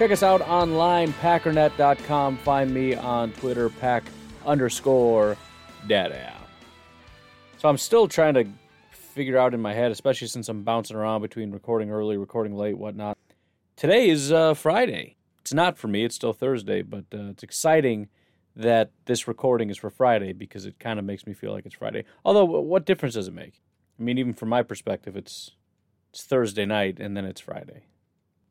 Check us out online, packernet.com. Find me on Twitter, pack underscore daddy. So I'm still trying to figure out in my head, especially since I'm bouncing around between recording early, recording late, whatnot. Today is uh, Friday. It's not for me, it's still Thursday, but uh, it's exciting that this recording is for Friday because it kind of makes me feel like it's Friday. Although, what difference does it make? I mean, even from my perspective, it's it's Thursday night and then it's Friday.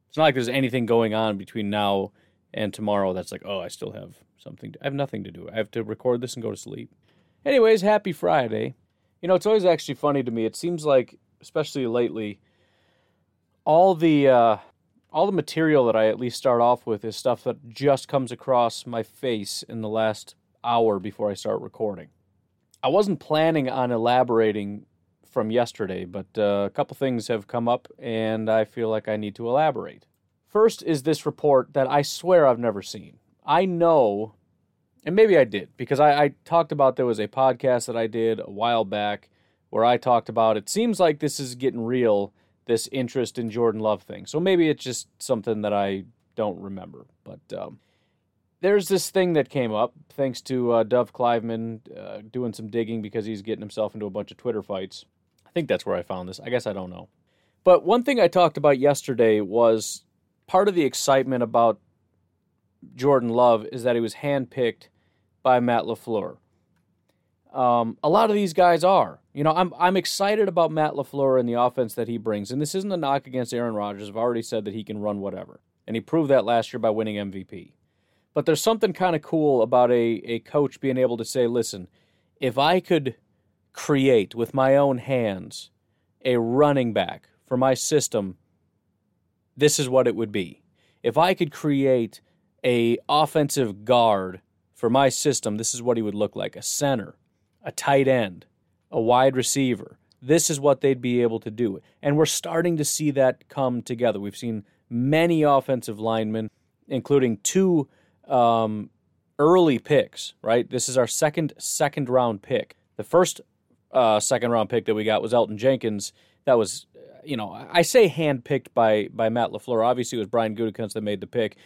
It's not like there's anything going on between now and tomorrow that's like, oh, I still have something. To, I have nothing to do. I have to record this and go to sleep. Anyways, happy Friday. You know, it's always actually funny to me. It seems like, especially lately, all the uh, all the material that I at least start off with is stuff that just comes across my face in the last hour before I start recording. I wasn't planning on elaborating from yesterday, but uh, a couple things have come up and I feel like I need to elaborate. First is this report that I swear I've never seen. I know, and maybe I did, because I, I talked about there was a podcast that I did a while back where I talked about it seems like this is getting real this interest in Jordan Love thing. So maybe it's just something that I don't remember. But um, there's this thing that came up thanks to uh, Dov Kleiman uh, doing some digging because he's getting himself into a bunch of Twitter fights. I think that's where I found this. I guess I don't know. But one thing I talked about yesterday was part of the excitement about Jordan Love is that he was handpicked by Matt LaFleur. Um, a lot of these guys are. You know, I'm I'm excited about Matt LaFleur and the offense that he brings. And this isn't a knock against Aaron Rodgers. I've already said that he can run whatever. And he proved that last year by winning MVP. But there's something kind of cool about a, a coach being able to say, listen, if I could create with my own hands a running back for my system, this is what it would be. If I could create a offensive guard for my system, this is what he would look like. A center, a tight end, a wide receiver. This is what they'd be able to do. And we're starting to see that come together. We've seen many offensive linemen, including two um, early picks, right? This is our second second round pick. The first uh, second round pick that we got was Elgton Jenkins. That was, you know, I say handpicked by by Matt LaFleur. Obviously, it was Brian Gutekunst that made the pick.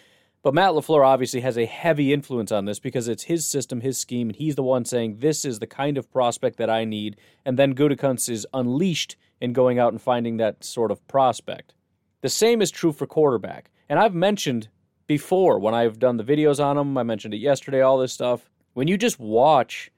But Matt LaFleur obviously has a heavy influence on this because it's his system, his scheme, and he's the one saying, this is the kind of prospect that I need. And then Gutekunst is unleashed in going out and finding that sort of prospect. The same is true for quarterback. And I've mentioned before when I've done the videos on him, I mentioned it yesterday, all this stuff. When you just watch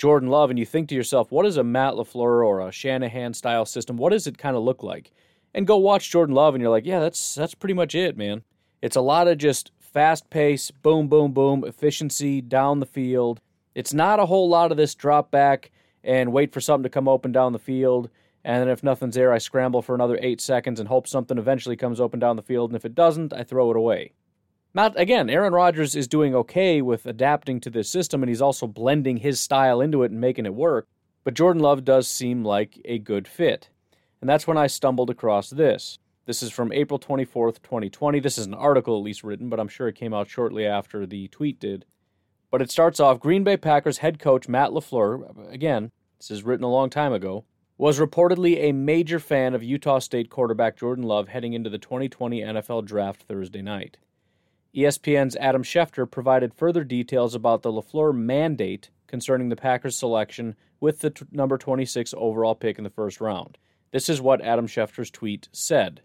Jordan Love and you think to yourself, what is a Matt LaFleur or a Shanahan style system? What does it kind of look like? And go watch Jordan Love and you're like, yeah, that's that's pretty much it, man. It's a lot of just fast pace, boom, boom, boom, efficiency down the field. It's not a whole lot of this drop back and wait for something to come open down the field. And then if nothing's there, I scramble for another eight seconds and hope something eventually comes open down the field. And if it doesn't, I throw it away. Not again, Aaron Rodgers is doing okay with adapting to this system, and he's also blending his style into it and making it work. But Jordan Love does seem like a good fit. And that's when I stumbled across this. This is from April 24th, 2020. This is an article at least written, but I'm sure it came out shortly after the tweet did. But it starts off Green Bay Packers head coach Matt LaFleur, again, this is written a long time ago, was reportedly a major fan of Utah State quarterback Jordan Love heading into the 2020 NFL Draft Thursday night. ESPN's Adam Schefter provided further details about the LaFleur mandate concerning the Packers' selection with the t- number 26 overall pick in the first round. This is what Adam Schefter's tweet said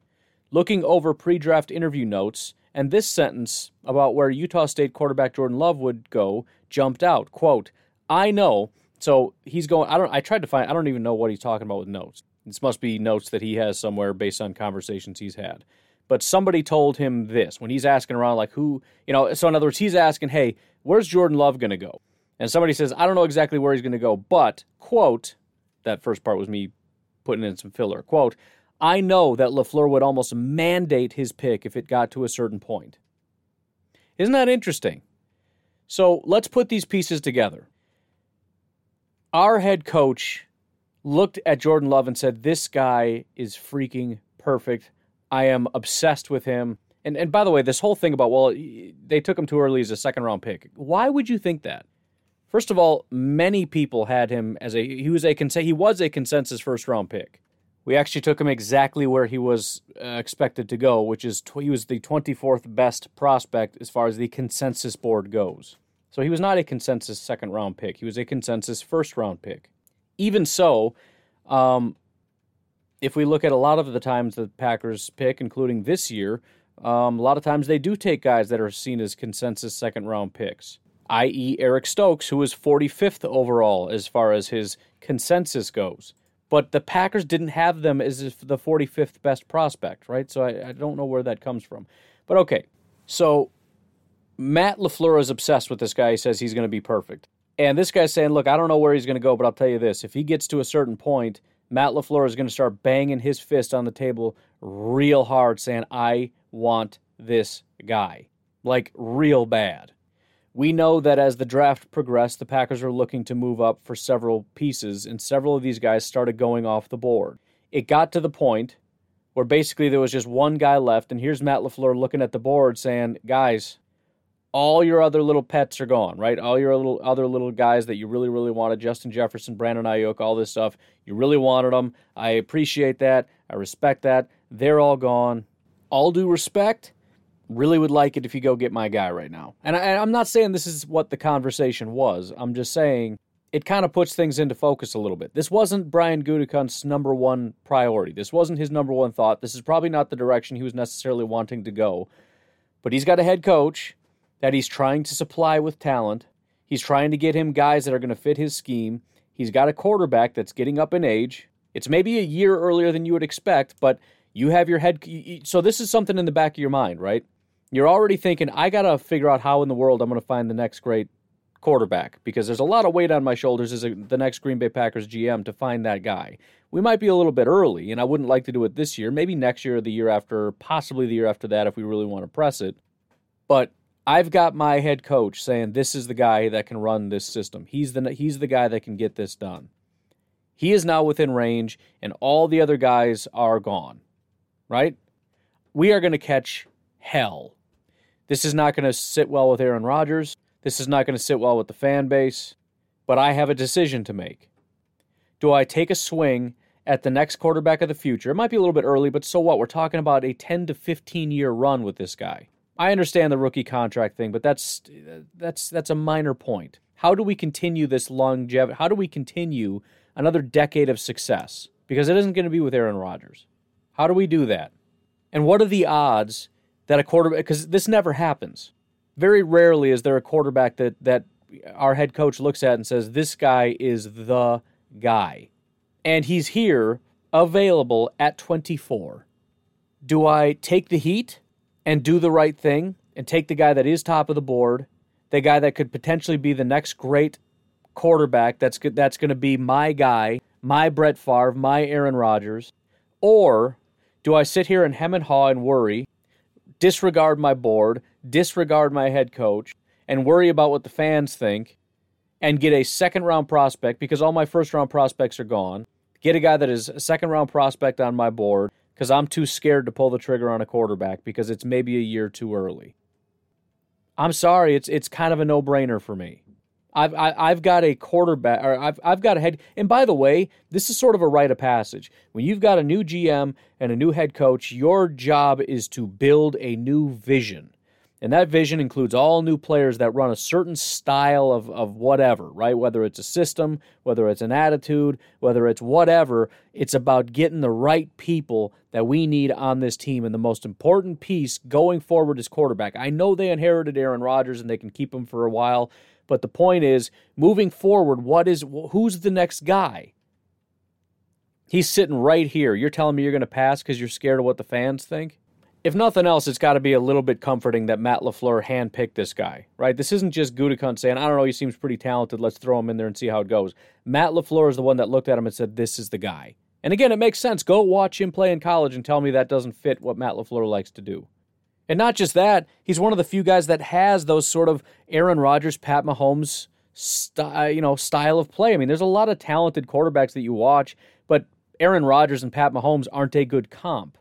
looking over pre draft interview notes, and this sentence about where Utah State quarterback Jordan Love would go jumped out. Quote, I know. So he's going, I don't, I tried to find, I don't even know what he's talking about with notes. This must be notes that he has somewhere based on conversations he's had. But somebody told him this when he's asking around, like, who, you know, so in other words, he's asking, hey, where's Jordan Love going to go? And somebody says, I don't know exactly where he's going to go, but, quote, that first part was me putting in some filler, quote, I know that LaFleur would almost mandate his pick if it got to a certain point. Isn't that interesting? So let's put these pieces together. Our head coach looked at Jordan Love and said, This guy is freaking perfect. I am obsessed with him. And, and by the way, this whole thing about, well, they took him too early as a second round pick. Why would you think that? First of all, many people had him as a he was a he was a consensus first round pick. We actually took him exactly where he was uh, expected to go, which is tw- he was the 24th best prospect as far as the consensus board goes. So he was not a consensus second round pick. He was a consensus first round pick. Even so, um, if we look at a lot of the times the Packers pick, including this year, um, a lot of times they do take guys that are seen as consensus second round picks, i.e., Eric Stokes, who was 45th overall as far as his consensus goes but the Packers didn't have them as the 45th best prospect, right? So I, I don't know where that comes from. But okay, so Matt LaFleur is obsessed with this guy. He says he's going to be perfect. And this guy's saying, look, I don't know where he's going to go, but I'll tell you this. If he gets to a certain point, Matt LaFleur is going to start banging his fist on the table real hard, saying, I want this guy. Like, real bad. We know that as the draft progressed, the Packers were looking to move up for several pieces, and several of these guys started going off the board. It got to the point where basically there was just one guy left, and here's Matt LaFleur looking at the board saying, Guys, all your other little pets are gone, right? All your little other little guys that you really, really wanted, Justin Jefferson, Brandon Aiyuk, all this stuff, you really wanted them. I appreciate that. I respect that. They're all gone. All due respect, Really would like it if you go get my guy right now. And I, am not saying this is what the conversation was. I'm just saying it kind of puts things into focus a little bit. This wasn't Brian Gutekunst's number one priority. This wasn't his number one thought. This is probably not the direction he was necessarily wanting to go. But he's got a head coach that he's trying to supply with talent. He's trying to get him guys that are going to fit his scheme. He's got a quarterback that's getting up in age. It's maybe a year earlier than you would expect, but you have your head. So this is something in the back of your mind, right? you're already thinking, I got to figure out how in the world I'm going to find the next great quarterback because there's a lot of weight on my shoulders as a, the next Green Bay Packers GM to find that guy. We might be a little bit early, and I wouldn't like to do it this year. Maybe next year or the year after, possibly the year after that if we really want to press it. But I've got my head coach saying this is the guy that can run this system. He's the he's the guy that can get this done. He is now within range, and all the other guys are gone. Right? We are going to catch hell this is not going to sit well with Aaron Rodgers. This is not going to sit well with the fan base. But I have a decision to make. Do I take a swing at the next quarterback of the future? It might be a little bit early, but so what? We're talking about a 10 to 15 year run with this guy. I understand the rookie contract thing, but that's that's that's a minor point. How do we continue this longevity? How do we continue another decade of success? Because it isn't going to be with Aaron Rodgers. How do we do that? And what are the odds that a quarterback because this never happens. Very rarely is there a quarterback that that our head coach looks at and says this guy is the guy. And he's here available at 24. Do I take the heat and do the right thing and take the guy that is top of the board, the guy that could potentially be the next great quarterback that's that's going to be my guy, my Brett Favre, my Aaron Rodgers, or do I sit here and hem and haw and worry disregard my board, disregard my head coach, and worry about what the fans think, and get a second round prospect because all my first round prospects are gone. Get a guy that is a second round prospect on my board because I'm too scared to pull the trigger on a quarterback because it's maybe a year too early. I'm sorry, it's it's kind of a no brainer for me. I've I, have i have got a quarterback, or I've I've got a head. And by the way, this is sort of a rite of passage. When you've got a new GM and a new head coach, your job is to build a new vision. And that vision includes all new players that run a certain style of, of whatever, right? Whether it's a system, whether it's an attitude, whether it's whatever, it's about getting the right people that we need on this team. And the most important piece going forward is quarterback. I know they inherited Aaron Rodgers and they can keep him for a while, but the point is, moving forward, what is who's the next guy? He's sitting right here. You're telling me you're going to pass because you're scared of what the fans think? If nothing else, it's got to be a little bit comforting that Matt LaFleur handpicked this guy, right? This isn't just Gutekunst saying, I don't know, he seems pretty talented. Let's throw him in there and see how it goes. Matt LaFleur is the one that looked at him and said, This is the guy. And again, it makes sense. Go watch him play in college and tell me that doesn't fit what Matt LaFleur likes to do. And not just that, he's one of the few guys that has those sort of Aaron Rodgers, Pat Mahomes, st- you know, style of play. I mean, there's a lot of talented quarterbacks that you watch, but Aaron Rodgers and Pat Mahomes aren't a good comp.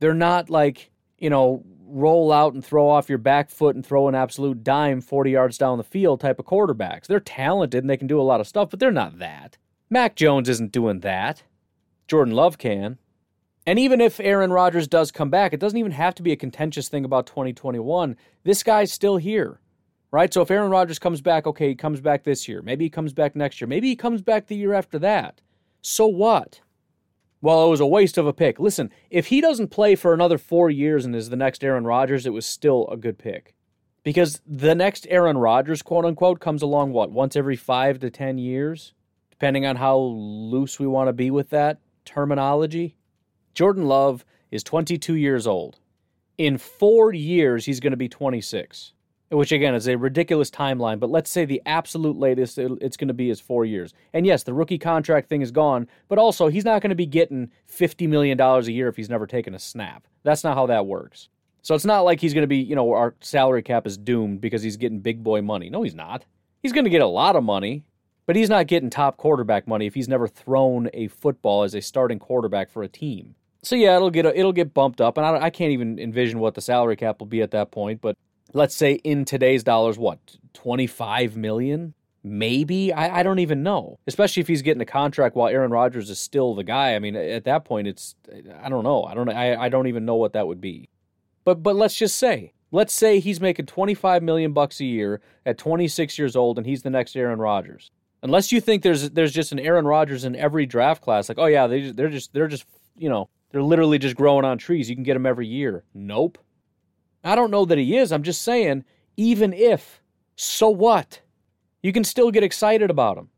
They're not like, you know, roll out and throw off your back foot and throw an absolute dime 40 yards down the field type of quarterbacks. They're talented and they can do a lot of stuff, but they're not that. Mac Jones isn't doing that. Jordan Love can. And even if Aaron Rodgers does come back, it doesn't even have to be a contentious thing about 2021. This guy's still here, right? So if Aaron Rodgers comes back, okay, he comes back this year. Maybe he comes back next year. Maybe he comes back the year after that. So what? Well, it was a waste of a pick. Listen, if he doesn't play for another four years and is the next Aaron Rodgers, it was still a good pick. Because the next Aaron Rodgers, quote unquote, comes along, what, once every five to 10 years? Depending on how loose we want to be with that terminology. Jordan Love is 22 years old. In four years, he's going to be 26, which again is a ridiculous timeline, but let's say the absolute latest uh, it's going to be is four years. And yes, the rookie contract thing is gone, but also he's not going to be getting $50 million a year if he's never taken a snap. That's not how that works. So it's not like he's going to be, you know, our salary cap is doomed because he's getting big boy money. No, he's not. He's going to get a lot of money, but he's not getting top quarterback money if he's never thrown a football as a starting quarterback for a team so yeah, it'll get it'll get bumped up, and I, I can't even envision what the salary cap will be at that point. But let's say in today's dollars, what twenty five million? Maybe I, I don't even know. Especially if he's getting a contract while Aaron Rodgers is still the guy. I mean, at that point, it's I don't know. I don't I, I don't even know what that would be. But but let's just say let's say he's making 25 million bucks a year at 26 years old and he's the next Aaron Rodgers. Unless you think there's there's just an Aaron Rodgers in every draft class like oh yeah, they they're just they're just, you know, they're literally just growing on trees. You can get them every year. Nope. I don't know that he is. I'm just saying, even if, so what? You can still get excited about him.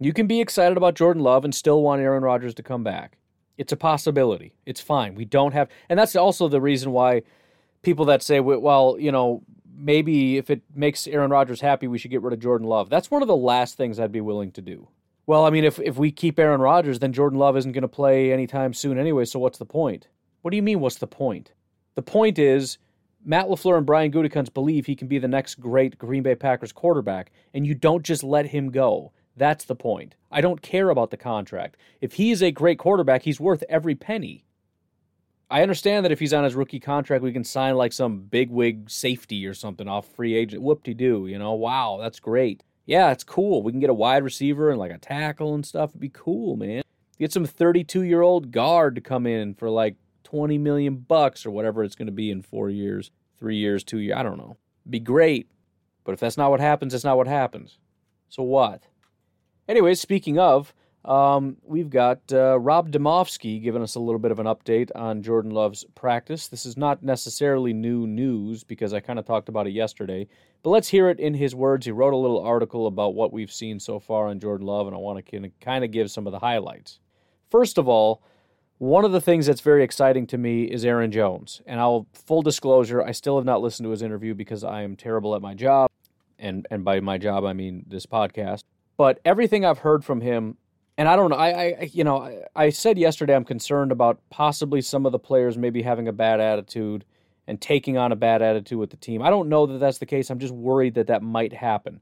You can be excited about Jordan Love and still want Aaron Rodgers to come back. It's a possibility. It's fine. We don't have, and that's also the reason why people that say, well, you know, maybe if it makes Aaron Rodgers happy, we should get rid of Jordan Love. That's one of the last things I'd be willing to do. Well, I mean, if, if we keep Aaron Rodgers, then Jordan Love isn't going to play anytime soon anyway, so what's the point? What do you mean, what's the point? The point is, Matt LaFleur and Brian Gutekunst believe he can be the next great Green Bay Packers quarterback, and you don't just let him go. That's the point. I don't care about the contract. If he is a great quarterback, he's worth every penny. I understand that if he's on his rookie contract, we can sign like some bigwig safety or something off free agent. Whoop de doo, you know? Wow, that's great yeah, it's cool. We can get a wide receiver and like a tackle and stuff. It'd be cool, man. Get some 32 year old guard to come in for like 20 million bucks or whatever it's going to be in four years, three years, two years. I don't know. Be great. But if that's not what happens, that's not what happens. So what? Anyways, speaking of, um, we've got uh, Rob Demovsky giving us a little bit of an update on Jordan Love's practice. This is not necessarily new news because I kind of talked about it yesterday, but let's hear it in his words. He wrote a little article about what we've seen so far on Jordan Love, and I want to kind of give some of the highlights. First of all, one of the things that's very exciting to me is Aaron Jones. And I'll full disclosure, I still have not listened to his interview because I am terrible at my job. And and by my job I mean this podcast. But everything I've heard from him and I don't know. I, I you know, I, I, said yesterday I'm concerned about possibly some of the players maybe having a bad attitude and taking on a bad attitude with the team. I don't know that that's the case. I'm just worried that that might happen.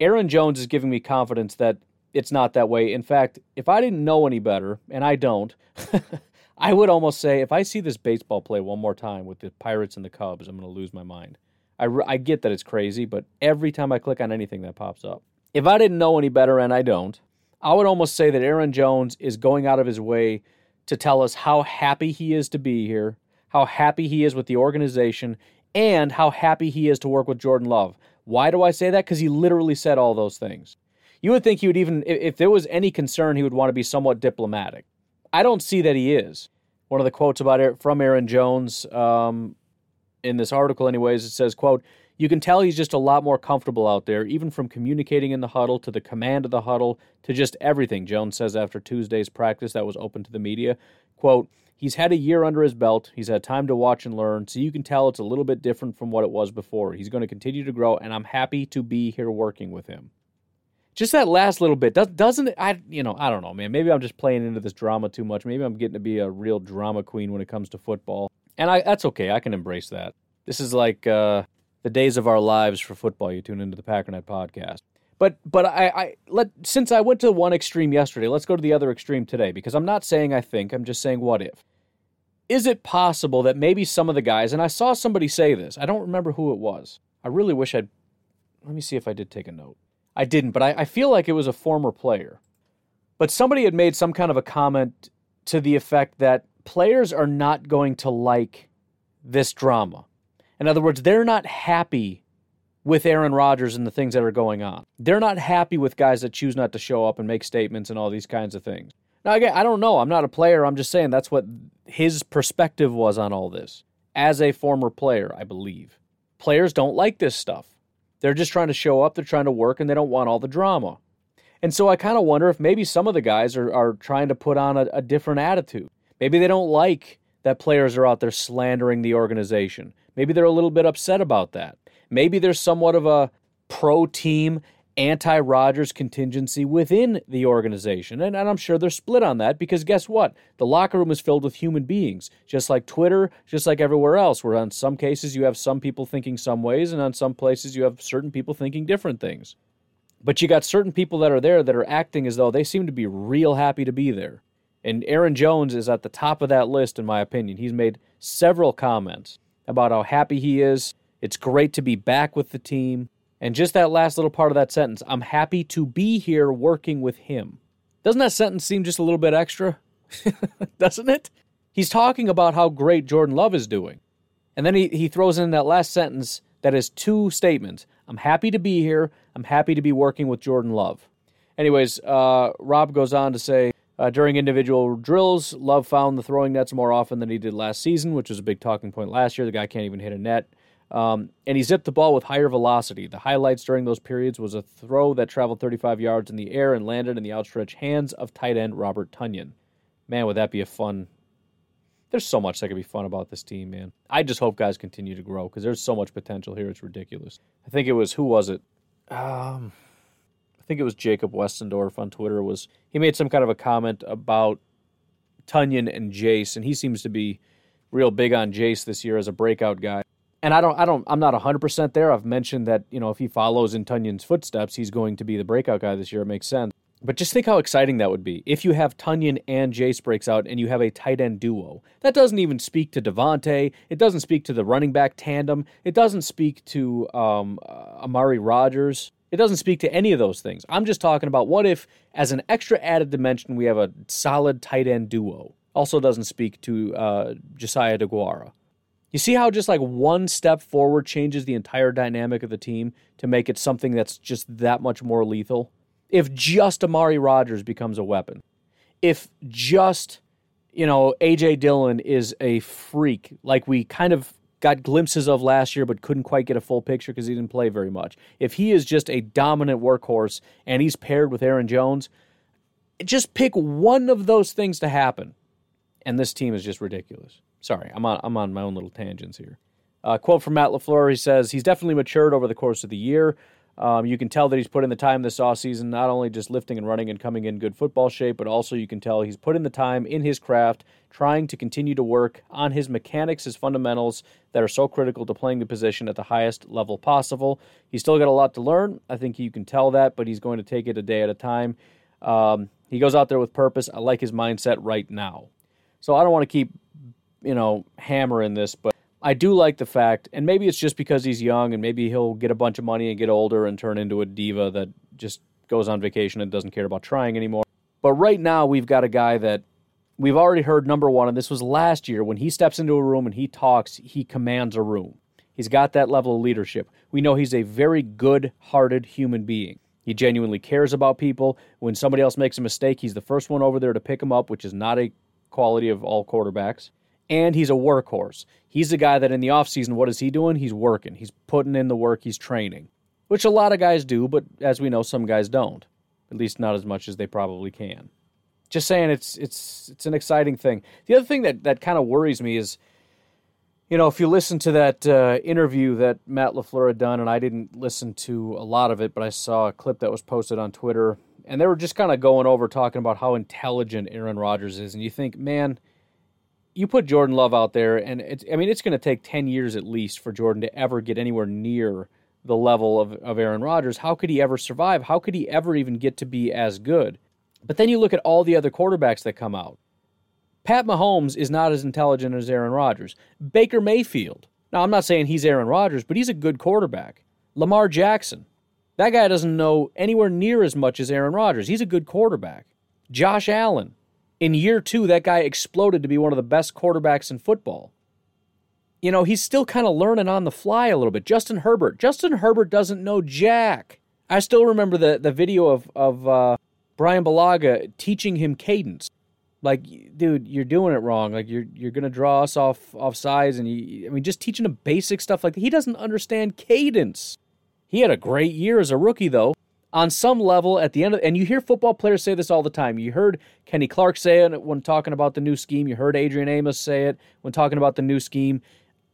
Aaron Jones is giving me confidence that it's not that way. In fact, if I didn't know any better, and I don't, I would almost say if I see this baseball play one more time with the Pirates and the Cubs, I'm going to lose my mind. I, I get that it's crazy, but every time I click on anything that pops up. If I didn't know any better, and I don't, I would almost say that Aaron Jones is going out of his way to tell us how happy he is to be here, how happy he is with the organization, and how happy he is to work with Jordan Love. Why do I say that? Because he literally said all those things. You would think he would even, if there was any concern, he would want to be somewhat diplomatic. I don't see that he is. One of the quotes about from Aaron Jones um, in this article, anyways, it says, "quote you can tell he's just a lot more comfortable out there, even from communicating in the huddle to the command of the huddle to just everything, Jones says after Tuesday's practice that was open to the media. Quote, He's had a year under his belt. He's had time to watch and learn, so you can tell it's a little bit different from what it was before. He's going to continue to grow, and I'm happy to be here working with him. Just that last little bit doesn't it? I you know I don't know, man. Maybe I'm just playing into this drama too much. Maybe I'm getting to be a real drama queen when it comes to football, and I that's okay. I can embrace that. This is like uh, the days of our lives for football. You tune into the Packernet podcast. But but I, I let since I went to one extreme yesterday, let's go to the other extreme today because I'm not saying I think, I'm just saying what if. Is it possible that maybe some of the guys, and I saw somebody say this, I don't remember who it was. I really wish I'd let me see if I did take a note. I didn't, but I, I feel like it was a former player. But somebody had made some kind of a comment to the effect that players are not going to like this drama. In other words, they're not happy with Aaron Rodgers and the things that are going on. They're not happy with guys that choose not to show up and make statements and all these kinds of things. Now, again, I don't know. I'm not a player. I'm just saying that's what his perspective was on all this as a former player, I believe. Players don't like this stuff. They're just trying to show up, they're trying to work, and they don't want all the drama. And so I kind of wonder if maybe some of the guys are, are trying to put on a, a different attitude. Maybe they don't like that players are out there slandering the organization. Maybe they're a little bit upset about that. Maybe there's somewhat of a pro team anti Rodgers contingency within the organization. And, and, I'm sure they're split on that because guess what? The locker room is filled with human beings, just like Twitter, just like everywhere else, where on some cases you have some people thinking some ways, and on some places you have certain people thinking different things. But you got certain people that are there that are acting as though they seem to be real happy to be there. And Aaron Jones is at the top of that list, in my opinion. He's made several comments about how happy he is. It's great to be back with the team. And just that last little part of that sentence I'm happy to be here working with him. Doesn't that sentence seem just a little bit extra? Doesn't it? He's talking about how great Jordan Love is doing. And then he, he throws in that last sentence that is two statements I'm happy to be here. I'm happy to be working with Jordan Love. Anyways, uh, Rob goes on to say uh, during individual drills, Love found the throwing nets more often than he did last season, which was a big talking point last year. The guy can't even hit a net. Um, and he zipped the ball with higher velocity. The highlights during those periods was a throw that traveled 35 yards in the air and landed in the outstretched hands of tight end Robert Tonyan. Man, would that be a fun. There's so much that could be fun about this team, man. I just hope guys continue to grow because there's so much potential here. It's ridiculous. I think it was who was it? Um, I think it was Jacob Westendorf on Twitter. Was he made some kind of a comment about Tonyan and Jace, and he seems to be real big on Jace this year as a breakout guy and I don't, I don't, I'm not 100% there. I've mentioned that, you know, if he follows in Tonyan's footsteps, he's going to be the breakout guy this year. It makes sense. But just think how exciting that would be if you have Tonyan and Jace breaks out and you have a tight end duo. That doesn't even speak to Davante. It doesn't speak to the running back tandem. It doesn't speak to um, uh, Amari Rodgers. It doesn't speak to any of those things. I'm just talking about what if, as an extra added dimension, we have a solid tight end duo. Also doesn't speak to uh, Josiah DeGuara. You see how just like one step forward changes the entire dynamic of the team to make it something that's just that much more lethal? If just Amari Rodgers becomes a weapon, if just, you know, A.J. Dillon is a freak, like we kind of got glimpses of last year but couldn't quite get a full picture because he didn't play very much. If he is just a dominant workhorse and he's paired with Aaron Jones, just pick one of those things to happen, and this team is just ridiculous. Sorry, I'm on, I'm on my own little tangents here. Uh, quote from Matt LaFleur he says, He's definitely matured over the course of the year. Um, you can tell that he's put in the time this offseason, not only just lifting and running and coming in good football shape, but also you can tell he's put in the time in his craft, trying to continue to work on his mechanics, his fundamentals that are so critical to playing the position at the highest level possible. He's still got a lot to learn. I think you can tell that, but he's going to take it a day at a time. Um, he goes out there with purpose. I like his mindset right now. So I don't want to keep you know, hammering this, but I do like the fact, and maybe it's just because he's young and maybe he'll get a bunch of money and get older and turn into a diva that just goes on vacation and doesn't care about trying anymore. But right now, we've got a guy that we've already heard number one, and this was last year when he steps into a room and he talks, he commands a room. He's got that level of leadership. We know he's a very good hearted human being. He genuinely cares about people. When somebody else makes a mistake, he's the first one over there to pick him up, which is not a quality of all quarterbacks and he's a workhorse. He's the guy that in the offseason, what is he doing? He's working. He's putting in the work, he's training, which a lot of guys do, but as we know, some guys don't. At least not as much as they probably can. Just saying it's it's it's an exciting thing. The other thing that, that kind of worries me is you know, if you listen to that uh, interview that Matt LaFleur had done, and I didn't listen to a lot of it, but I saw a clip that was posted on Twitter, and they were just kind of going over talking about how intelligent Aaron Rodgers is. And you think, man, you put Jordan Love out there, and it's I mean it's going to take ten years at least for Jordan to ever get anywhere near the level of, of Aaron Rodgers. How could he ever survive? How could he ever even get to be as good? But then you look at all the other quarterbacks that come out. Pat Mahomes is not as intelligent as Aaron Rodgers. Baker Mayfield. Now, I'm not saying he's Aaron Rodgers, but he's a good quarterback. Lamar Jackson. That guy doesn't know anywhere near as much as Aaron Rodgers. He's a good quarterback. Josh Allen. In year two, that guy exploded to be one of the best quarterbacks in football. You know, he's still kind of learning on the fly a little bit. Justin Herbert. Justin Herbert doesn't know Jack. I still remember the, the video of, of uh, Bryan Bulaga teaching him cadence. Like, dude, you're doing it wrong. Like, you're you're gonna draw us off off sides, and you, I mean, just teaching him basic stuff like that. He doesn't understand cadence. He had a great year as a rookie, though. On some level, at the end of, and you hear football players say this all the time. You heard Kenny Clark say it when talking about the new scheme. You heard Adrian Amos say it when talking about the new scheme.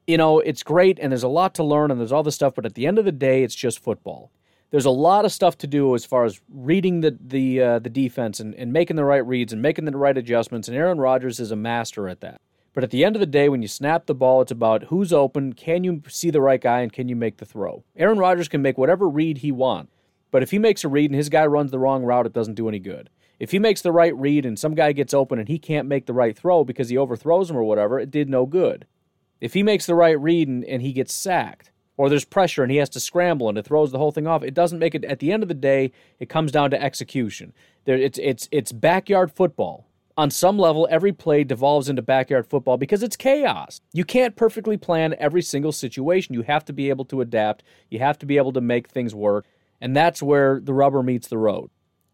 You know, it's great, and there's a lot to learn, and there's all this stuff. But at the end of the day, it's just football there's a lot of stuff to do as far as reading the the uh, the defense and, and making the right reads and making the right adjustments. And Aaron Rodgers is a master at that. But at the end of the day, when you snap the ball, it's about who's open, can you see the right guy, and can you make the throw. Aaron Rodgers can make whatever read he wants, but if he makes a read and his guy runs the wrong route, it doesn't do any good. If he makes the right read and some guy gets open and he can't make the right throw because he overthrows him or whatever, it did no good. If he makes the right read and, and he gets sacked, or there's pressure and he has to scramble and it throws the whole thing off. It doesn't make it. At the end of the day, it comes down to execution. There, it's it's it's backyard football. On some level, every play devolves into backyard football because it's chaos. You can't perfectly plan every single situation. You have to be able to adapt. You have to be able to make things work, and that's where the rubber meets the road.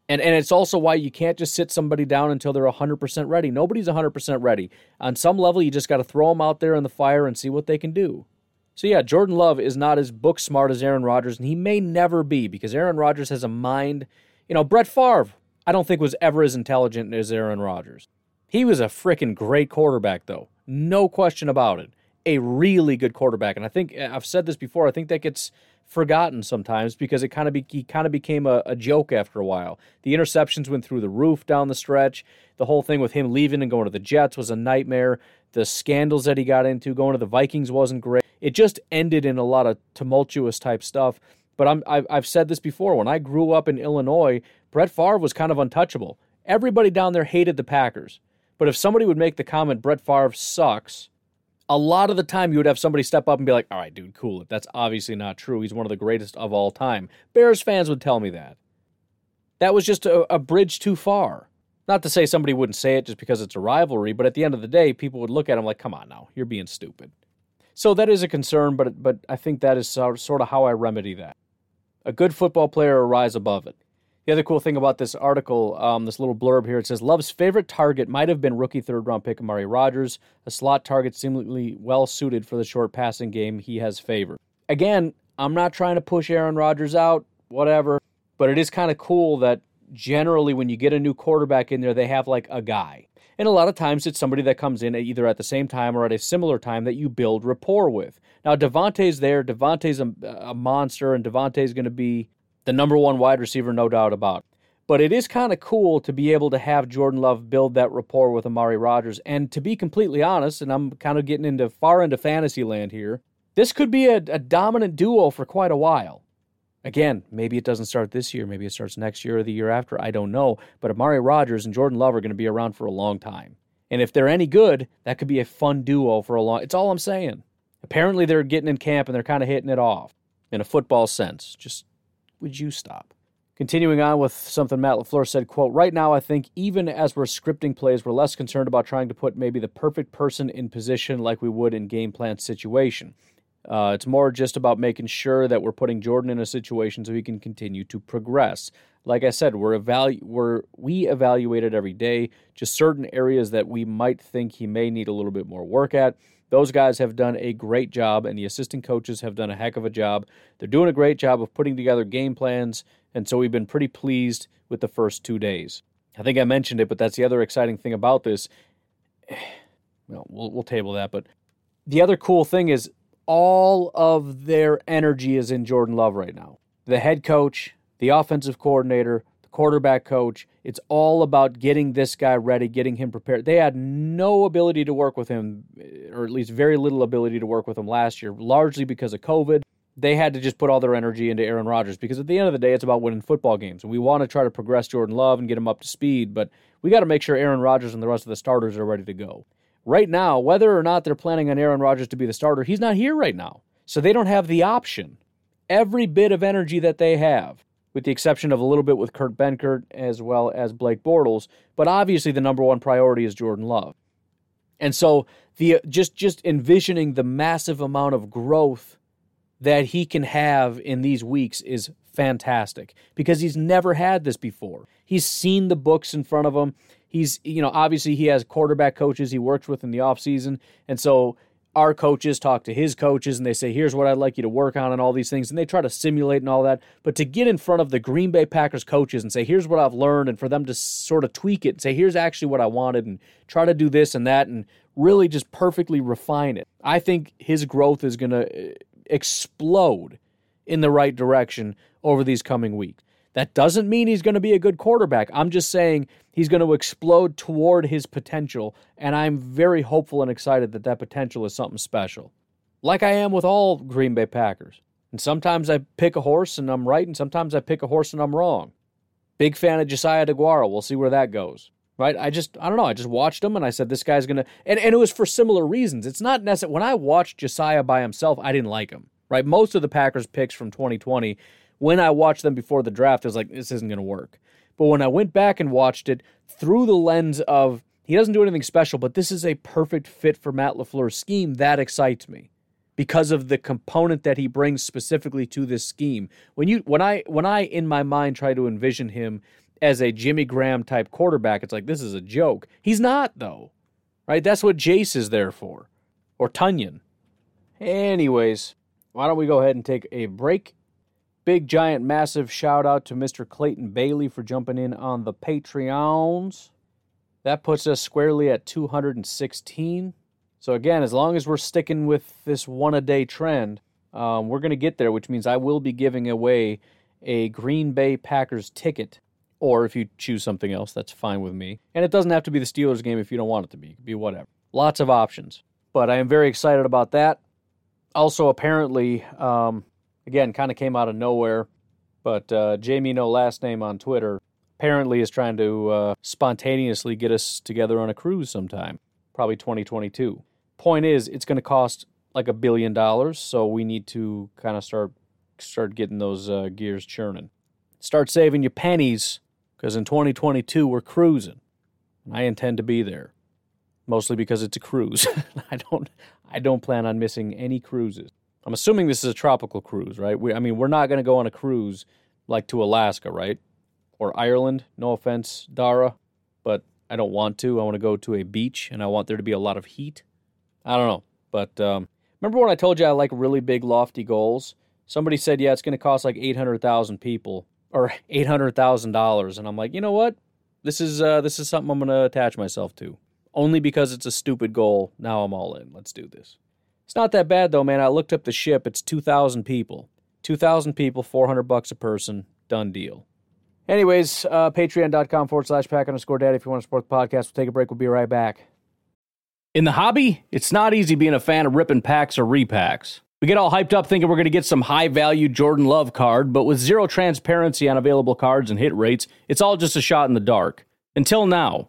And and it's also why you can't just sit somebody down until they're 100% ready. Nobody's 100% ready. On some level, you just got to throw them out there in the fire and see what they can do. So yeah, Jordan Love is not as book smart as Aaron Rodgers, and he may never be because Aaron Rodgers has a mind. You know, Brett Favre, I don't think was ever as intelligent as Aaron Rodgers. He was a freaking great quarterback, though, no question about it. A really good quarterback, and I think I've said this before. I think that gets forgotten sometimes because it kind of be, he kind of became a, a, joke after a while. The interceptions went through the roof down the stretch. The whole thing with him leaving and going to the Jets was a nightmare. The scandals that he got into going to the Vikings wasn't great it just ended in a lot of tumultuous type stuff. But I'm, I've, I've said this before. When I grew up in Illinois, Brett Favre was kind of untouchable. Everybody down there hated the Packers. But if somebody would make the comment, Brett Favre sucks, a lot of the time you would have somebody step up and be like, all right, dude, cool it. That's obviously not true. He's one of the greatest of all time. Bears fans would tell me that. That was just a, a bridge too far. Not to say somebody wouldn't say it just because it's a rivalry, but at the end of the day, people would look at him like, come on now, you're being stupid. So that is a concern, but but I think that is sort of how I remedy that. A good football player will rise above it. The other cool thing about this article, um, this little blurb here, it says Love's favorite target might have been rookie third round pick Amari Rodgers, a slot target seemingly well suited for the short passing game he has favored. Again, I'm not trying to push Aaron Rodgers out, whatever, but it is kind of cool that generally when you get a new quarterback in there, they have like a guy. And a lot of times it's somebody that comes in either at the same time or at a similar time that you build rapport with. Now, Davante's there. Davante's a, a monster, and Davante's going to be the number one wide receiver, no doubt about. But it is kind of cool to be able to have Jordan Love build that rapport with Amari Rodgers. And to be completely honest, and I'm kind of getting into far into fantasy land here, this could be a, a dominant duo for quite a while. Again, maybe it doesn't start this year. Maybe it starts next year or the year after. I don't know. But Amari Rodgers and Jordan Love are going to be around for a long time. And if they're any good, that could be a fun duo for a long. It's all I'm saying. Apparently, they're getting in camp and they're kind of hitting it off in a football sense. Just would you stop? Continuing on with something Matt LaFleur said, quote, Right now, I think even as we're scripting plays, we're less concerned about trying to put maybe the perfect person in position like we would in game plan situation. Uh, it's more just about making sure that we're putting Jordan in a situation so he can continue to progress. Like I said, we're evalu- we're we evaluate it every day. Just certain areas that we might think he may need a little bit more work at. Those guys have done a great job, and the assistant coaches have done a heck of a job. They're doing a great job of putting together game plans, and so we've been pretty pleased with the first two days. I think I mentioned it, but that's the other exciting thing about this. Well, we'll, we'll table that, but the other cool thing is all of their energy is in Jordan Love right now. The head coach, the offensive coordinator, quarterback coach. It's all about getting this guy ready, getting him prepared. They had no ability to work with him, or at least very little ability to work with him last year, largely because of COVID. They had to just put all their energy into Aaron Rodgers because at the end of the day, it's about winning football games. And we want to try to progress Jordan Love and get him up to speed, but we got to make sure Aaron Rodgers and the rest of the starters are ready to go. Right now, whether or not they're planning on Aaron Rodgers to be the starter, he's not here right now. So they don't have the option. Every bit of energy that they have with the exception of a little bit with Kurt Benkert as well as Blake Bortles. But obviously, the number one priority is Jordan Love. And so, the just just envisioning the massive amount of growth that he can have in these weeks is fantastic because he's never had this before. He's seen the books in front of him. He's, you know, obviously he has quarterback coaches he works with in the offseason. And so our coaches talk to his coaches and they say, here's what I'd like you to work on and all these things. And they try to simulate and all that. But to get in front of the Green Bay Packers coaches and say, here's what I've learned, and for them to sort of tweak it and say, here's actually what I wanted, and try to do this and that, and really just perfectly refine it. I think his growth is going to uh, explode in the right direction over these coming weeks. That doesn't mean he's going to be a good quarterback. I'm just saying he's going to explode toward his potential, and I'm very hopeful and excited that that potential is something special. Like I am with all Green Bay Packers. And sometimes I pick a horse and I'm right, and sometimes I pick a horse and I'm wrong. Big fan of Josiah DeGuara. We'll see where that goes. Right? I just, I don't know. I just watched him and I said, this guy's going to, and, and it was for similar reasons. It's not necessary. When I watched Josiah by himself, I didn't like him. Right? Most of the Packers picks from 2020 when I watched them before the draft, I was like, this isn't going to work. But when I went back and watched it through the lens of he doesn't do anything special, but this is a perfect fit for Matt LaFleur's scheme, that excites me because of the component that he brings specifically to this scheme. When you when I when I in my mind try to envision him as a Jimmy Graham type quarterback, it's like this is a joke. He's not though. Right? That's what Jace is there for. Or Tonyan. Anyways, why don't we go ahead and take a break Big, giant, massive shout out to Mr. Clayton Bailey for jumping in on the Patreons. That puts us squarely at 216. So, again, as long as we're sticking with this one a day trend, um, we're going to get there, which means I will be giving away a Green Bay Packers ticket. Or if you choose something else, that's fine with me. And it doesn't have to be the Steelers game if you don't want it to be. It could be whatever. Lots of options. But I am very excited about that. Also, apparently, um, again, kind of came out of nowhere. But uh, Jamie No Last Name on Twitter apparently is trying to uh, spontaneously get us together on a cruise sometime, probably 2022. Point is, it's going to cost like a billion dollars, so we need to kind of start start getting those uh, gears churning. Start saving your pennies, because in 2022 we're cruising. I intend to be there, mostly because it's a cruise. I don't I don't plan on missing any cruises. I'm assuming this is a tropical cruise, right? We, I mean, we're not going to go on a cruise like to Alaska, right? Or Ireland. No offense, Dara, but I don't want to. I want to go to a beach and I want there to be a lot of heat. I don't know. But um, remember when I told you I like really big, lofty goals? Somebody said, yeah, it's going to cost like 800,000 people or $800,000. And I'm like, you know what? This is, uh, this is something I'm going to attach myself to. Only because it's a stupid goal. Now I'm all in. Let's do this. It's not that bad though, man. I looked up the ship. It's 2,000 people. 2,000 people, 400 bucks a person. Done deal. Anyways, uh, patreon.com forward slash pack underscore daddy if you want to support the podcast. We'll take a break. We'll be right back. In the hobby, it's not easy being a fan of ripping packs or repacks. We get all hyped up thinking we're going to get some high value Jordan Love card, but with zero transparency on available cards and hit rates, it's all just a shot in the dark. Until now.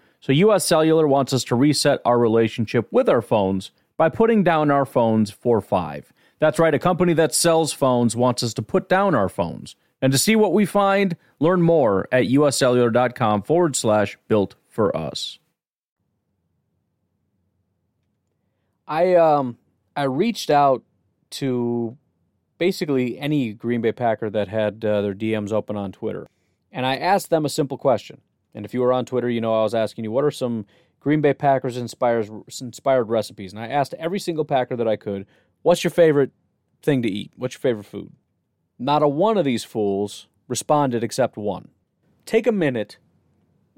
So, US Cellular wants us to reset our relationship with our phones by putting down our phones for five. That's right, a company that sells phones wants us to put down our phones. And to see what we find, learn more at uscellular.com forward slash built for us. I um I reached out to basically any Green Bay Packer that had uh, their DMs open on Twitter. And I asked them a simple question. And if you were on Twitter, you know I was asking you what are some Green Bay Packers inspired recipes. And I asked every single Packer that I could, what's your favorite thing to eat? What's your favorite food? Not a one of these fools responded except one. Take a minute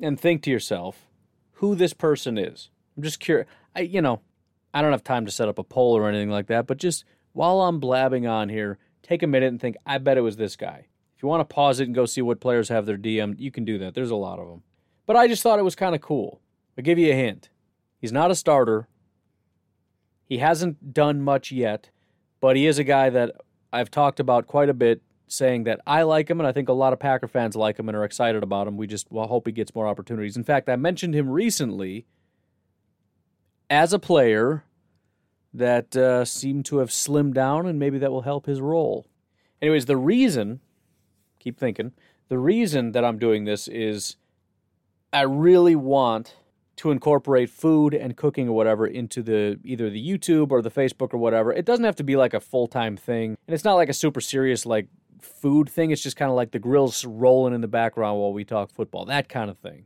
and think to yourself who this person is. I'm just curious. I, you know, I don't have time to set up a poll or anything like that, but just while I'm blabbing on here, take a minute and think, I bet it was this guy. You want to pause it and go see what players have their DM, you can do that. There's a lot of them. But I just thought it was kind of cool. I'll give you a hint. He's not a starter. He hasn't done much yet, but he is a guy that I've talked about quite a bit, saying that I like him, and I think a lot of Packer fans like him and are excited about him. We just well, hope he gets more opportunities. In fact, I mentioned him recently as a player that uh, seem to have slimmed down, and maybe that will help his role. Anyways, the reason, keep thinking, the reason that I'm doing this is I really want to incorporate food and cooking or whatever into the either the YouTube or the Facebook or whatever. It doesn't have to be like a full time thing, and it's not like a super serious like food thing. It's just kind of like the grills rolling in the background while we talk football, that kind of thing.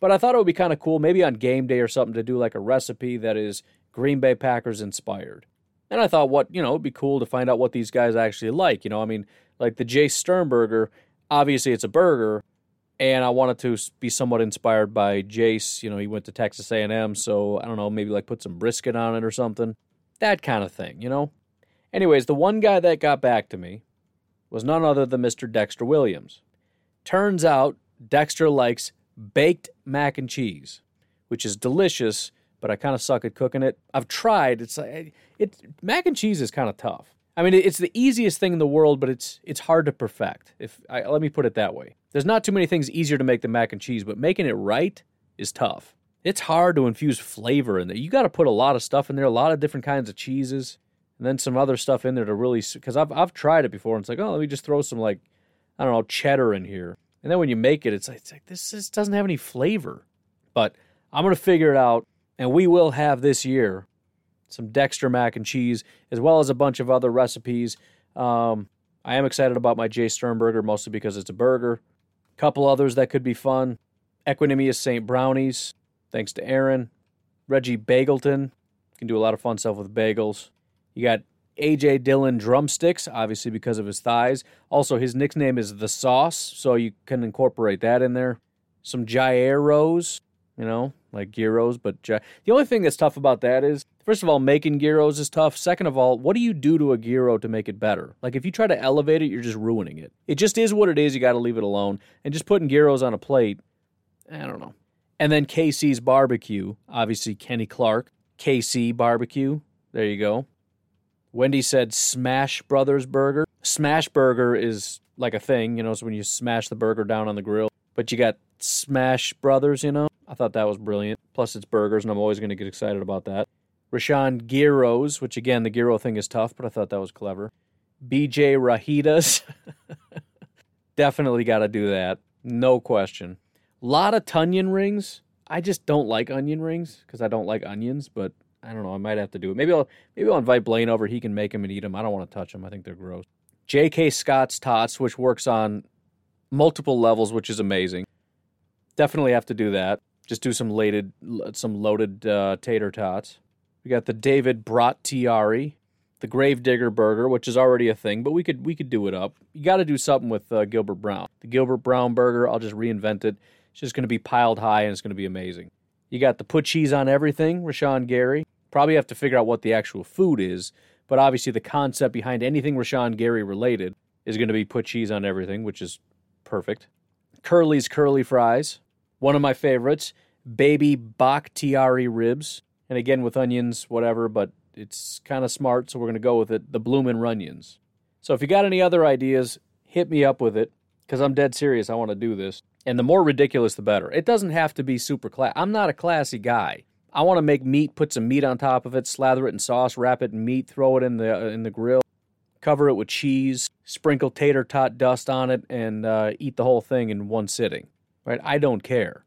But I thought it would be kind of cool, maybe on game day or something, to do like a recipe that is Green Bay Packers inspired. And I thought, what, you know, it'd be cool to find out what these guys actually like. You know, I mean, like the Jace Sternberger, obviously it's a burger, and I wanted to be somewhat inspired by Jace. You know, he went to Texas A&M, so I don't know, maybe like put some brisket on it or something. That kind of thing, you know? Anyways, the one guy that got back to me was none other than Mr. Dexter Williams. Turns out Dexter likes baked mac and cheese, which is delicious but I kind of suck at cooking it. I've tried. It's like it mac and cheese is kind of tough. I mean, it's the easiest thing in the world, but it's it's hard to perfect. If I, let me put it that way, there's not too many things easier to make than mac and cheese, but making it right is tough. It's hard to infuse flavor in there. You got to put a lot of stuff in there, a lot of different kinds of cheeses, and then some other stuff in there to really. Because I've I've tried it before, and it's like, oh, let me just throw some like, I don't know, cheddar in here, and then when you make it, it's like, it's like this just doesn't have any flavor. But I'm gonna figure it out and we will have this year some Dexter mac and cheese, as well as a bunch of other recipes. Um, I am excited about my Jace Sternberger, mostly because it's a burger. A couple others that could be fun. Equanimeous St. Brownies, thanks to Aaron. Reggie Bagleton, can do a lot of fun stuff with bagels. You got AJ Dillon drumsticks, obviously because of his thighs. Also, his nickname is the Sauce, so you can incorporate that in there. Some gyros, you know, like gyros. But the only thing that's tough about that is, first of all, making gyros is tough. Second of all, what do you do to a gyro to make it better? Like if you try to elevate it, you're just ruining it. It just is what it is. You got to leave it alone. And just putting gyros on a plate, I don't know. And then KC's barbecue, obviously Kenny Clark, KC barbecue. There you go. Wendy said Smash Brothers burger. Smash burger is like a thing, you know, so when you smash the burger down on the grill. But you got Smash Brothers, you know. I thought that was brilliant. Plus, it's burgers, and I'm always going to get excited about that. Rashan Gyros, which again, the gyro thing is tough, but I thought that was clever. BJ Rahitas. Definitely got to do that. No question. A lot of Tonyan rings. I just don't like onion rings because I don't like onions, but I don't know. I might have to do it. Maybe I'll maybe I'll invite Blaine over. He can make them and eat them. I don't want to touch them. I think they're gross. J.K. Scott's Tots, which works on multiple levels, which is amazing. Definitely have to do that. Just do some loaded, some loaded uh, tater tots. We got the David Bakhtiari, the Gravedigger Burger, which is already a thing, but we could we could do it up. You got to do something with uh, Gilbert Brown. The Gilbert Brown Burger, I'll just reinvent it. It's just going to be piled high and it's going to be amazing. You got the put cheese on everything, Rashan Gary. Probably have to figure out what the actual food is, but obviously the concept behind anything Rashan Gary related is going to be put cheese on everything, which is perfect. Curly's Curly Fries, one of my favorites, baby Bakhtiari ribs. And again, with onions, whatever, but it's kind of smart, so we're going to go with it. The Bloomin' Runions. So if you got any other ideas, hit me up with it because I'm dead serious. I want to do this. And the more ridiculous, the better. It doesn't have to be super class. I'm not a classy guy. I want to make meat, put some meat on top of it, slather it in sauce, wrap it in meat, throw it in the uh, in the grill, cover it with cheese, sprinkle tater tot dust on it, and uh, eat the whole thing in one sitting. Right? I don't care.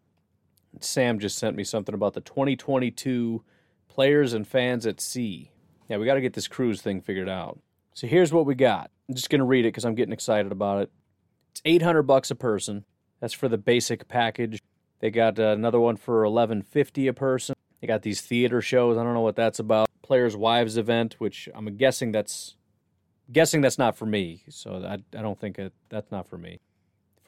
Sam just sent me something about the 2022 players and fans at sea. Yeah, we got to get this cruise thing figured out. So here's what we got. I'm just going to read it because I'm getting excited about it. It's 800 bucks a person. That's for the basic package. They got uh, another one for 1150 a person. They got these theater shows. I don't know what that's about. Players' Wives event, which I'm guessing that's guessing that's not for me. So I, I don't think it, that's not for me.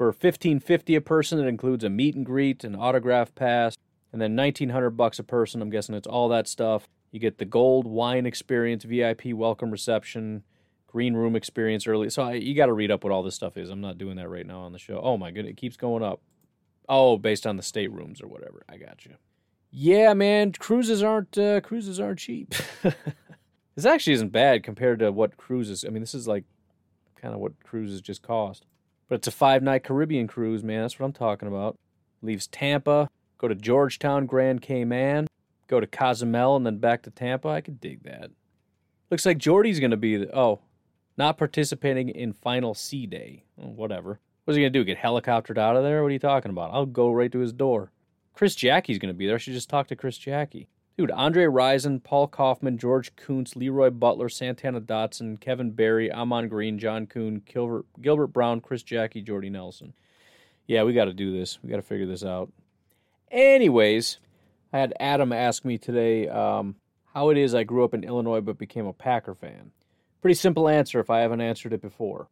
For 1550 a person, it includes a meet and greet, an autograph pass, and then 1900 bucks a person. I'm guessing it's all that stuff. You get the gold wine experience, VIP welcome reception, green room experience early. So I, you got to read up what all this stuff is. I'm not doing that right now on the show. Oh my goodness, it keeps going up. Oh, based on the staterooms or whatever. I got you. Yeah, man, cruises aren't uh, cruises aren't cheap. this actually isn't bad compared to what cruises. I mean, this is like kind of what cruises just cost. But it's a five night Caribbean cruise, man. That's what I'm talking about. Leaves Tampa, go to Georgetown, Grand Cayman, go to Cozumel, and then back to Tampa. I could dig that. Looks like Jordy's going to be, the, oh, not participating in final sea day. Oh, whatever. What's he going to do? Get helicoptered out of there? What are you talking about? I'll go right to his door. Chris Jacke's going to be there. I should just talk to Chris Jacke. Dude, Andre Rison, Paul Coffman, George Koonce, LeRoy Butler, Santana Dotson, Kevin Barry, Ahman Green, John Kuhn, Gilbert, Gilbert Brown, Chris Jacke, Jordy Nelson. Yeah, we got to do this. We got to figure this out. Anyways, I had Adam ask me today um, how it is I grew up in Illinois but became a Packer fan. Pretty simple answer if I haven't answered it before.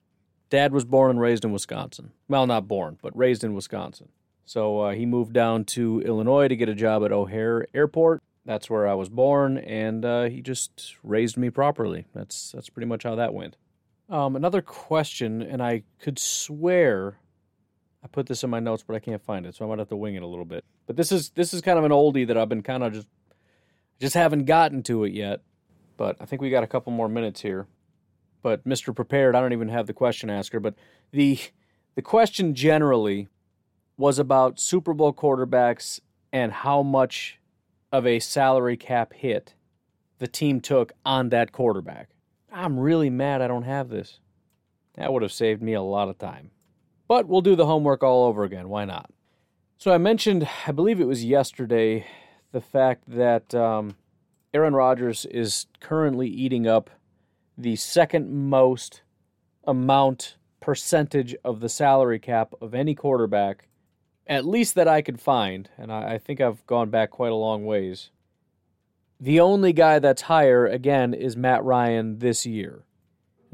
Dad was born and raised in Wisconsin. Well, not born, but raised in Wisconsin. So uh, he moved down to Illinois to get a job at O'Hare Airport. That's where I was born, and uh, he just raised me properly. That's that's pretty much how that went. Um, another question, and I could swear I put this in my notes, but I can't find it, so I might have to wing it a little bit. But this is this is kind of an oldie that I've been kind of just just haven't gotten to it yet. But I think we got a couple more minutes here but Mr. Prepared, I don't even have the question asker, but the the question generally was about Super Bowl quarterbacks and how much of a salary cap hit the team took on that quarterback. I'm really mad I don't have this. That would have saved me a lot of time. But we'll do the homework all over again. Why not? So I mentioned, I believe it was yesterday, the fact that um, Aaron Rodgers is currently eating up the second most amount percentage of the salary cap of any quarterback, at least that I could find, and I, I, think I've gone back quite a long ways. The only guy that's higher, again, is Matt Ryan this year.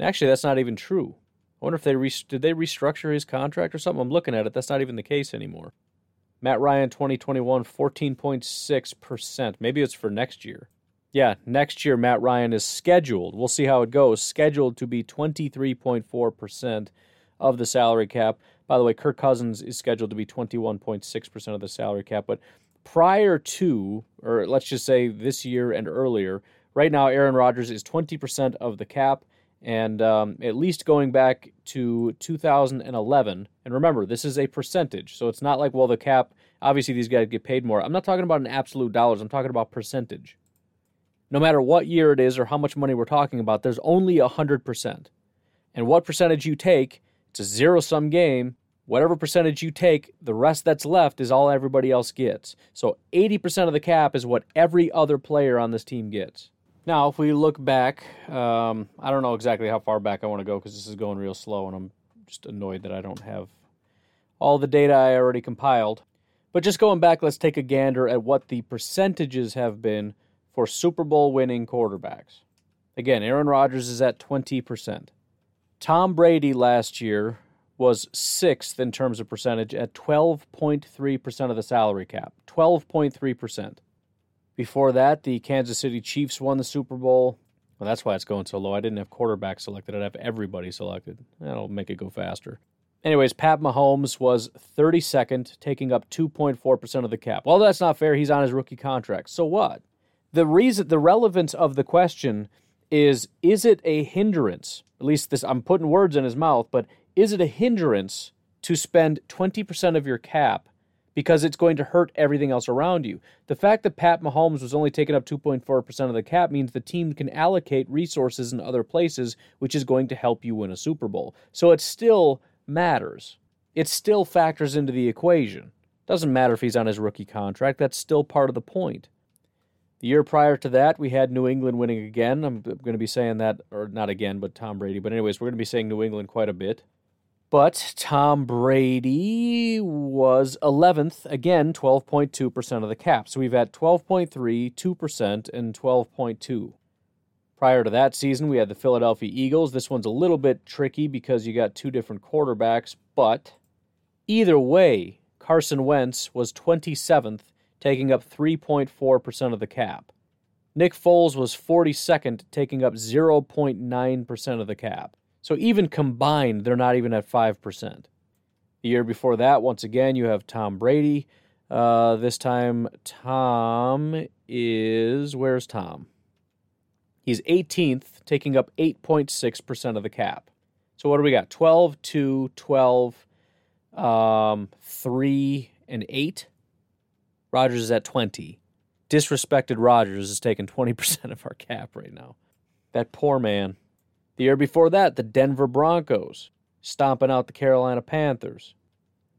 actually, that's not even true. I wonder if they re- did they restructure his contract or something. I'm looking at it. That's not even the case anymore. Matt Ryan 2021 14.6%. Maybe it's for next year. Yeah, next year Matt Ryan is scheduled. We'll see how it goes. Scheduled to be 23.4% of the salary cap. By the way, Kirk Cousins is scheduled to be 21.6% of the salary cap. But prior to, or let's just say this year and earlier, right now Aaron Rodgers is 20% of the cap. And um, at least going back to 2011, and remember, this is a percentage. So it's not like, well, the cap, obviously these guys get paid more. I'm not talking about an absolute dollars, I'm talking about percentage no matter what year it is or how much money we're talking about, there's only 100%. And what percentage you take, it's a zero sum game. Whatever percentage you take, the rest that's left is all everybody else gets. So 80% of the cap is what every other player on this team gets. Now, if we look back, um, I don't know exactly how far back I want to go because this is going real slow and I'm just annoyed that I don't have all the data I already compiled. But just going back, let's take a gander at what the percentages have been for Super Bowl winning quarterbacks. Again, Aaron Rodgers is at 20%. Tom Brady last year was sixth in terms of percentage at 12.3% of the salary cap. 12.3%. Before that, the Kansas City Chiefs won the Super Bowl. Well, that's why it's going so low. I didn't have quarterback selected, I'd have everybody selected. That'll make it go faster. Anyways, Pat Mahomes was 32nd, taking up 2.4% of the cap. Well, that's not fair. He's on his rookie contract. So what? the reason the relevance of the question is is it a hindrance? At least this I'm putting words in his mouth, but is it a hindrance to spend 20% of your cap because it's going to hurt everything else around you? The fact that Pat Mahomes was only taking up 2.4% of the cap means the team can allocate resources in other places, which is going to help you win a Super Bowl. So it still matters. It still factors into the equation. Doesn't matter if he's on his rookie contract, that's still part of the point. The year prior to that, we had New England winning again. I'm going to be saying that, or not again, but Tom Brady. But, anyways, we're going to be saying New England quite a bit. But Tom Brady was 11th, again, 12.2% of the cap. So we've had 12.3, 2%, and 12.2. Prior to that season, we had the Philadelphia Eagles. This one's a little bit tricky because you got two different quarterbacks, but either way, Carson Wentz was 27th taking up 3.4% of the cap. Nick Foles was 42nd, taking up 0.9% of the cap. So even combined, they're not even at 5%. The year before that, once again, you have Tom Brady. Uh, this time, Tom is. Where's Tom? He's 18th, taking up 8.6% of the cap. So what do we got? 12, 2, 12, um, 3, and 8. Rodgers is at 20. Disrespected Rodgers is taking 20% of our cap right now. That poor man. The year before that, the Denver Broncos stomping out the Carolina Panthers.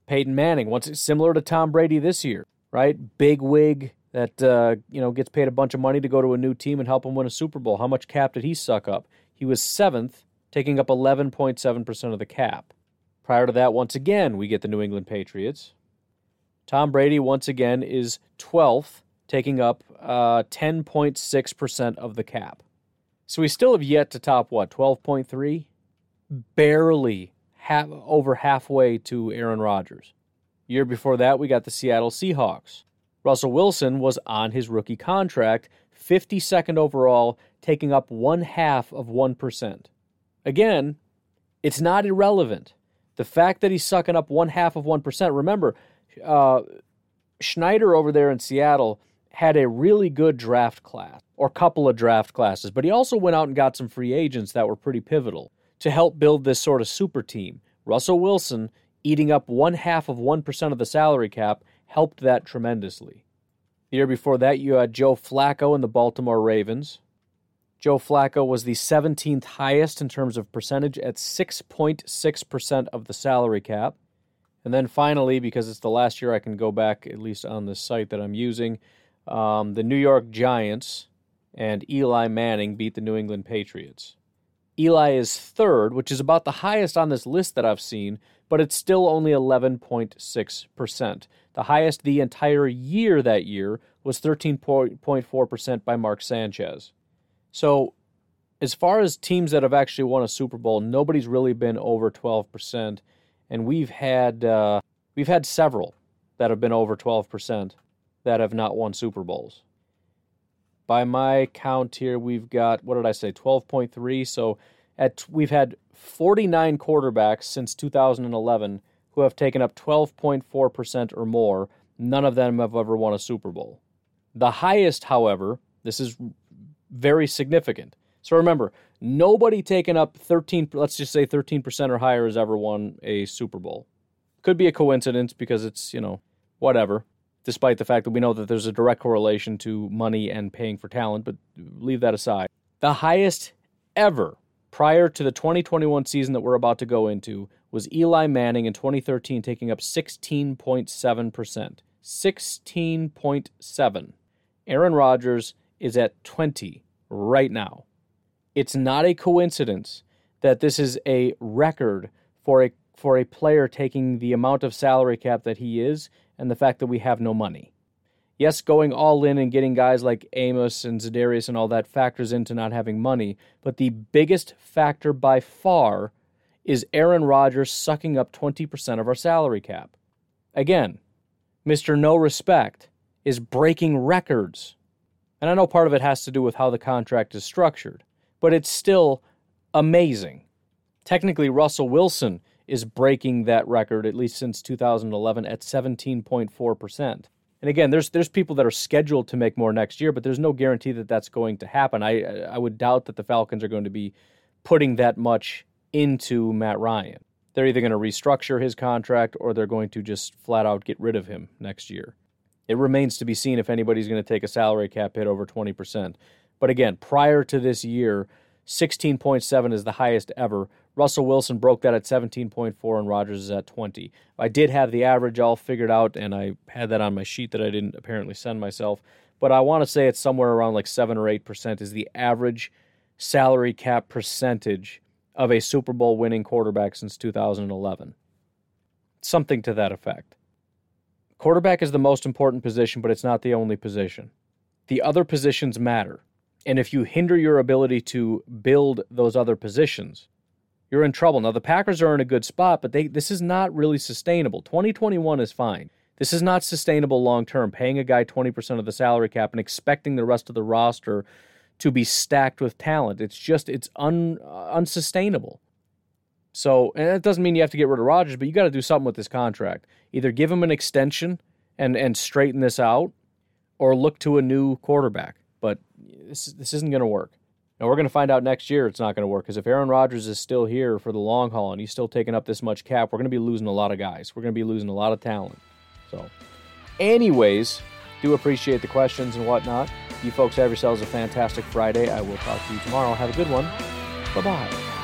Peyton Manning, once similar to Tom Brady this year, right? Big wig that uh, you know gets paid a bunch of money to go to a new team and help him win a Super Bowl. How much cap did he suck up? He was seventh, taking up 11.7% of the cap. Prior to that, once again, we get the New England Patriots. Tom Brady, once again, is 12th, taking up uh, 10.6% of the cap. So we still have yet to top what, 12.3? Barely half, over halfway to Aaron Rodgers. Year before that, we got the Seattle Seahawks. Russell Wilson was on his rookie contract, 52nd overall, taking up one half of 1%. Again, it's not irrelevant. The fact that he's sucking up one half of 1%, remember, uh, Schneider over there in Seattle had a really good draft class or couple of draft classes, but he also went out and got some free agents that were pretty pivotal to help build this sort of super team. Russell Wilson, eating up one half of 1% of the salary cap, helped that tremendously. The year before that, you had Joe Flacco in the Baltimore Ravens. Joe Flacco was the 17th highest in terms of percentage at 6.6% of the salary cap. And then finally, because it's the last year I can go back, at least on the site that I'm using, um, the New York Giants and Eli Manning beat the New England Patriots. Eli is third, which is about the highest on this list that I've seen, but it's still only 11.6%. The highest the entire year that year was 13.4% by Mark Sanchez. So, as far as teams that have actually won a Super Bowl, nobody's really been over 12% and we've had uh, we've had several that have been over 12% that have not won Super Bowls. By my count here, we've got what did I say? 12.3. So at we've had 49 quarterbacks since 2011 who have taken up 12.4% or more. None of them have ever won a Super Bowl. The highest, however, this is very significant. So remember, nobody taking up 13, let's just say 13% or higher has ever won a Super Bowl. Could be a coincidence because it's, you know, whatever, despite the fact that we know that there's a direct correlation to money and paying for talent, but leave that aside. The highest ever prior to the 2021 season that we're about to go into was Eli Manning in 2013 taking up 16.7%. 16.7. Aaron Rodgers is at 20 right now. It's not a coincidence that this is a record for a for a player taking the amount of salary cap that he is and the fact that we have no money. Yes, going all in and getting guys like Amos and Za'Darius and all that factors into not having money, but the biggest factor by far is Aaron Rodgers sucking up 20% of our salary cap. Again, Mr. No Respect is breaking records. And I know part of it has to do with how the contract is structured but it's still amazing. Technically, Russell Wilson is breaking that record, at least since 2011, at 17.4%. And again, there's there's people that are scheduled to make more next year, but there's no guarantee that that's going to happen. I I would doubt that the Falcons are going to be putting that much into Matt Ryan. They're either going to restructure his contract or they're going to just flat out get rid of him next year. It remains to be seen if anybody's going to take a salary cap hit over 20%. But again, prior to this year, 16.7 is the highest ever. Russell Wilson broke that at 17.4 and Rodgers is at 20. I did have the average all figured out and I had that on my sheet that I didn't apparently send myself, but I want to say it's somewhere around like 7 or 8% is the average salary cap percentage of a Super Bowl winning quarterback since 2011. Something to that effect. Quarterback is the most important position, but it's not the only position. The other positions matter. And if you hinder your ability to build those other positions, you're in trouble. Now the Packers are in a good spot, but they this is not really sustainable. 2021 is fine. This is not sustainable long term. Paying a guy 20% of the salary cap and expecting the rest of the roster to be stacked with talent. It's just it's un, uh, unsustainable. So, and it doesn't mean you have to get rid of Rodgers, but you got to do something with this contract. Either give him an extension and and straighten this out, or look to a new quarterback. But this this isn't going to work. Now we're going to find out next year it's not going to work because if Aaron Rodgers is still here for the long haul and he's still taking up this much cap, we're going to be losing a lot of guys. We're going to be losing a lot of talent. So, anyways, do appreciate the questions and whatnot. You folks have yourselves a fantastic Friday. I will talk to you tomorrow. Have a good one. Bye bye.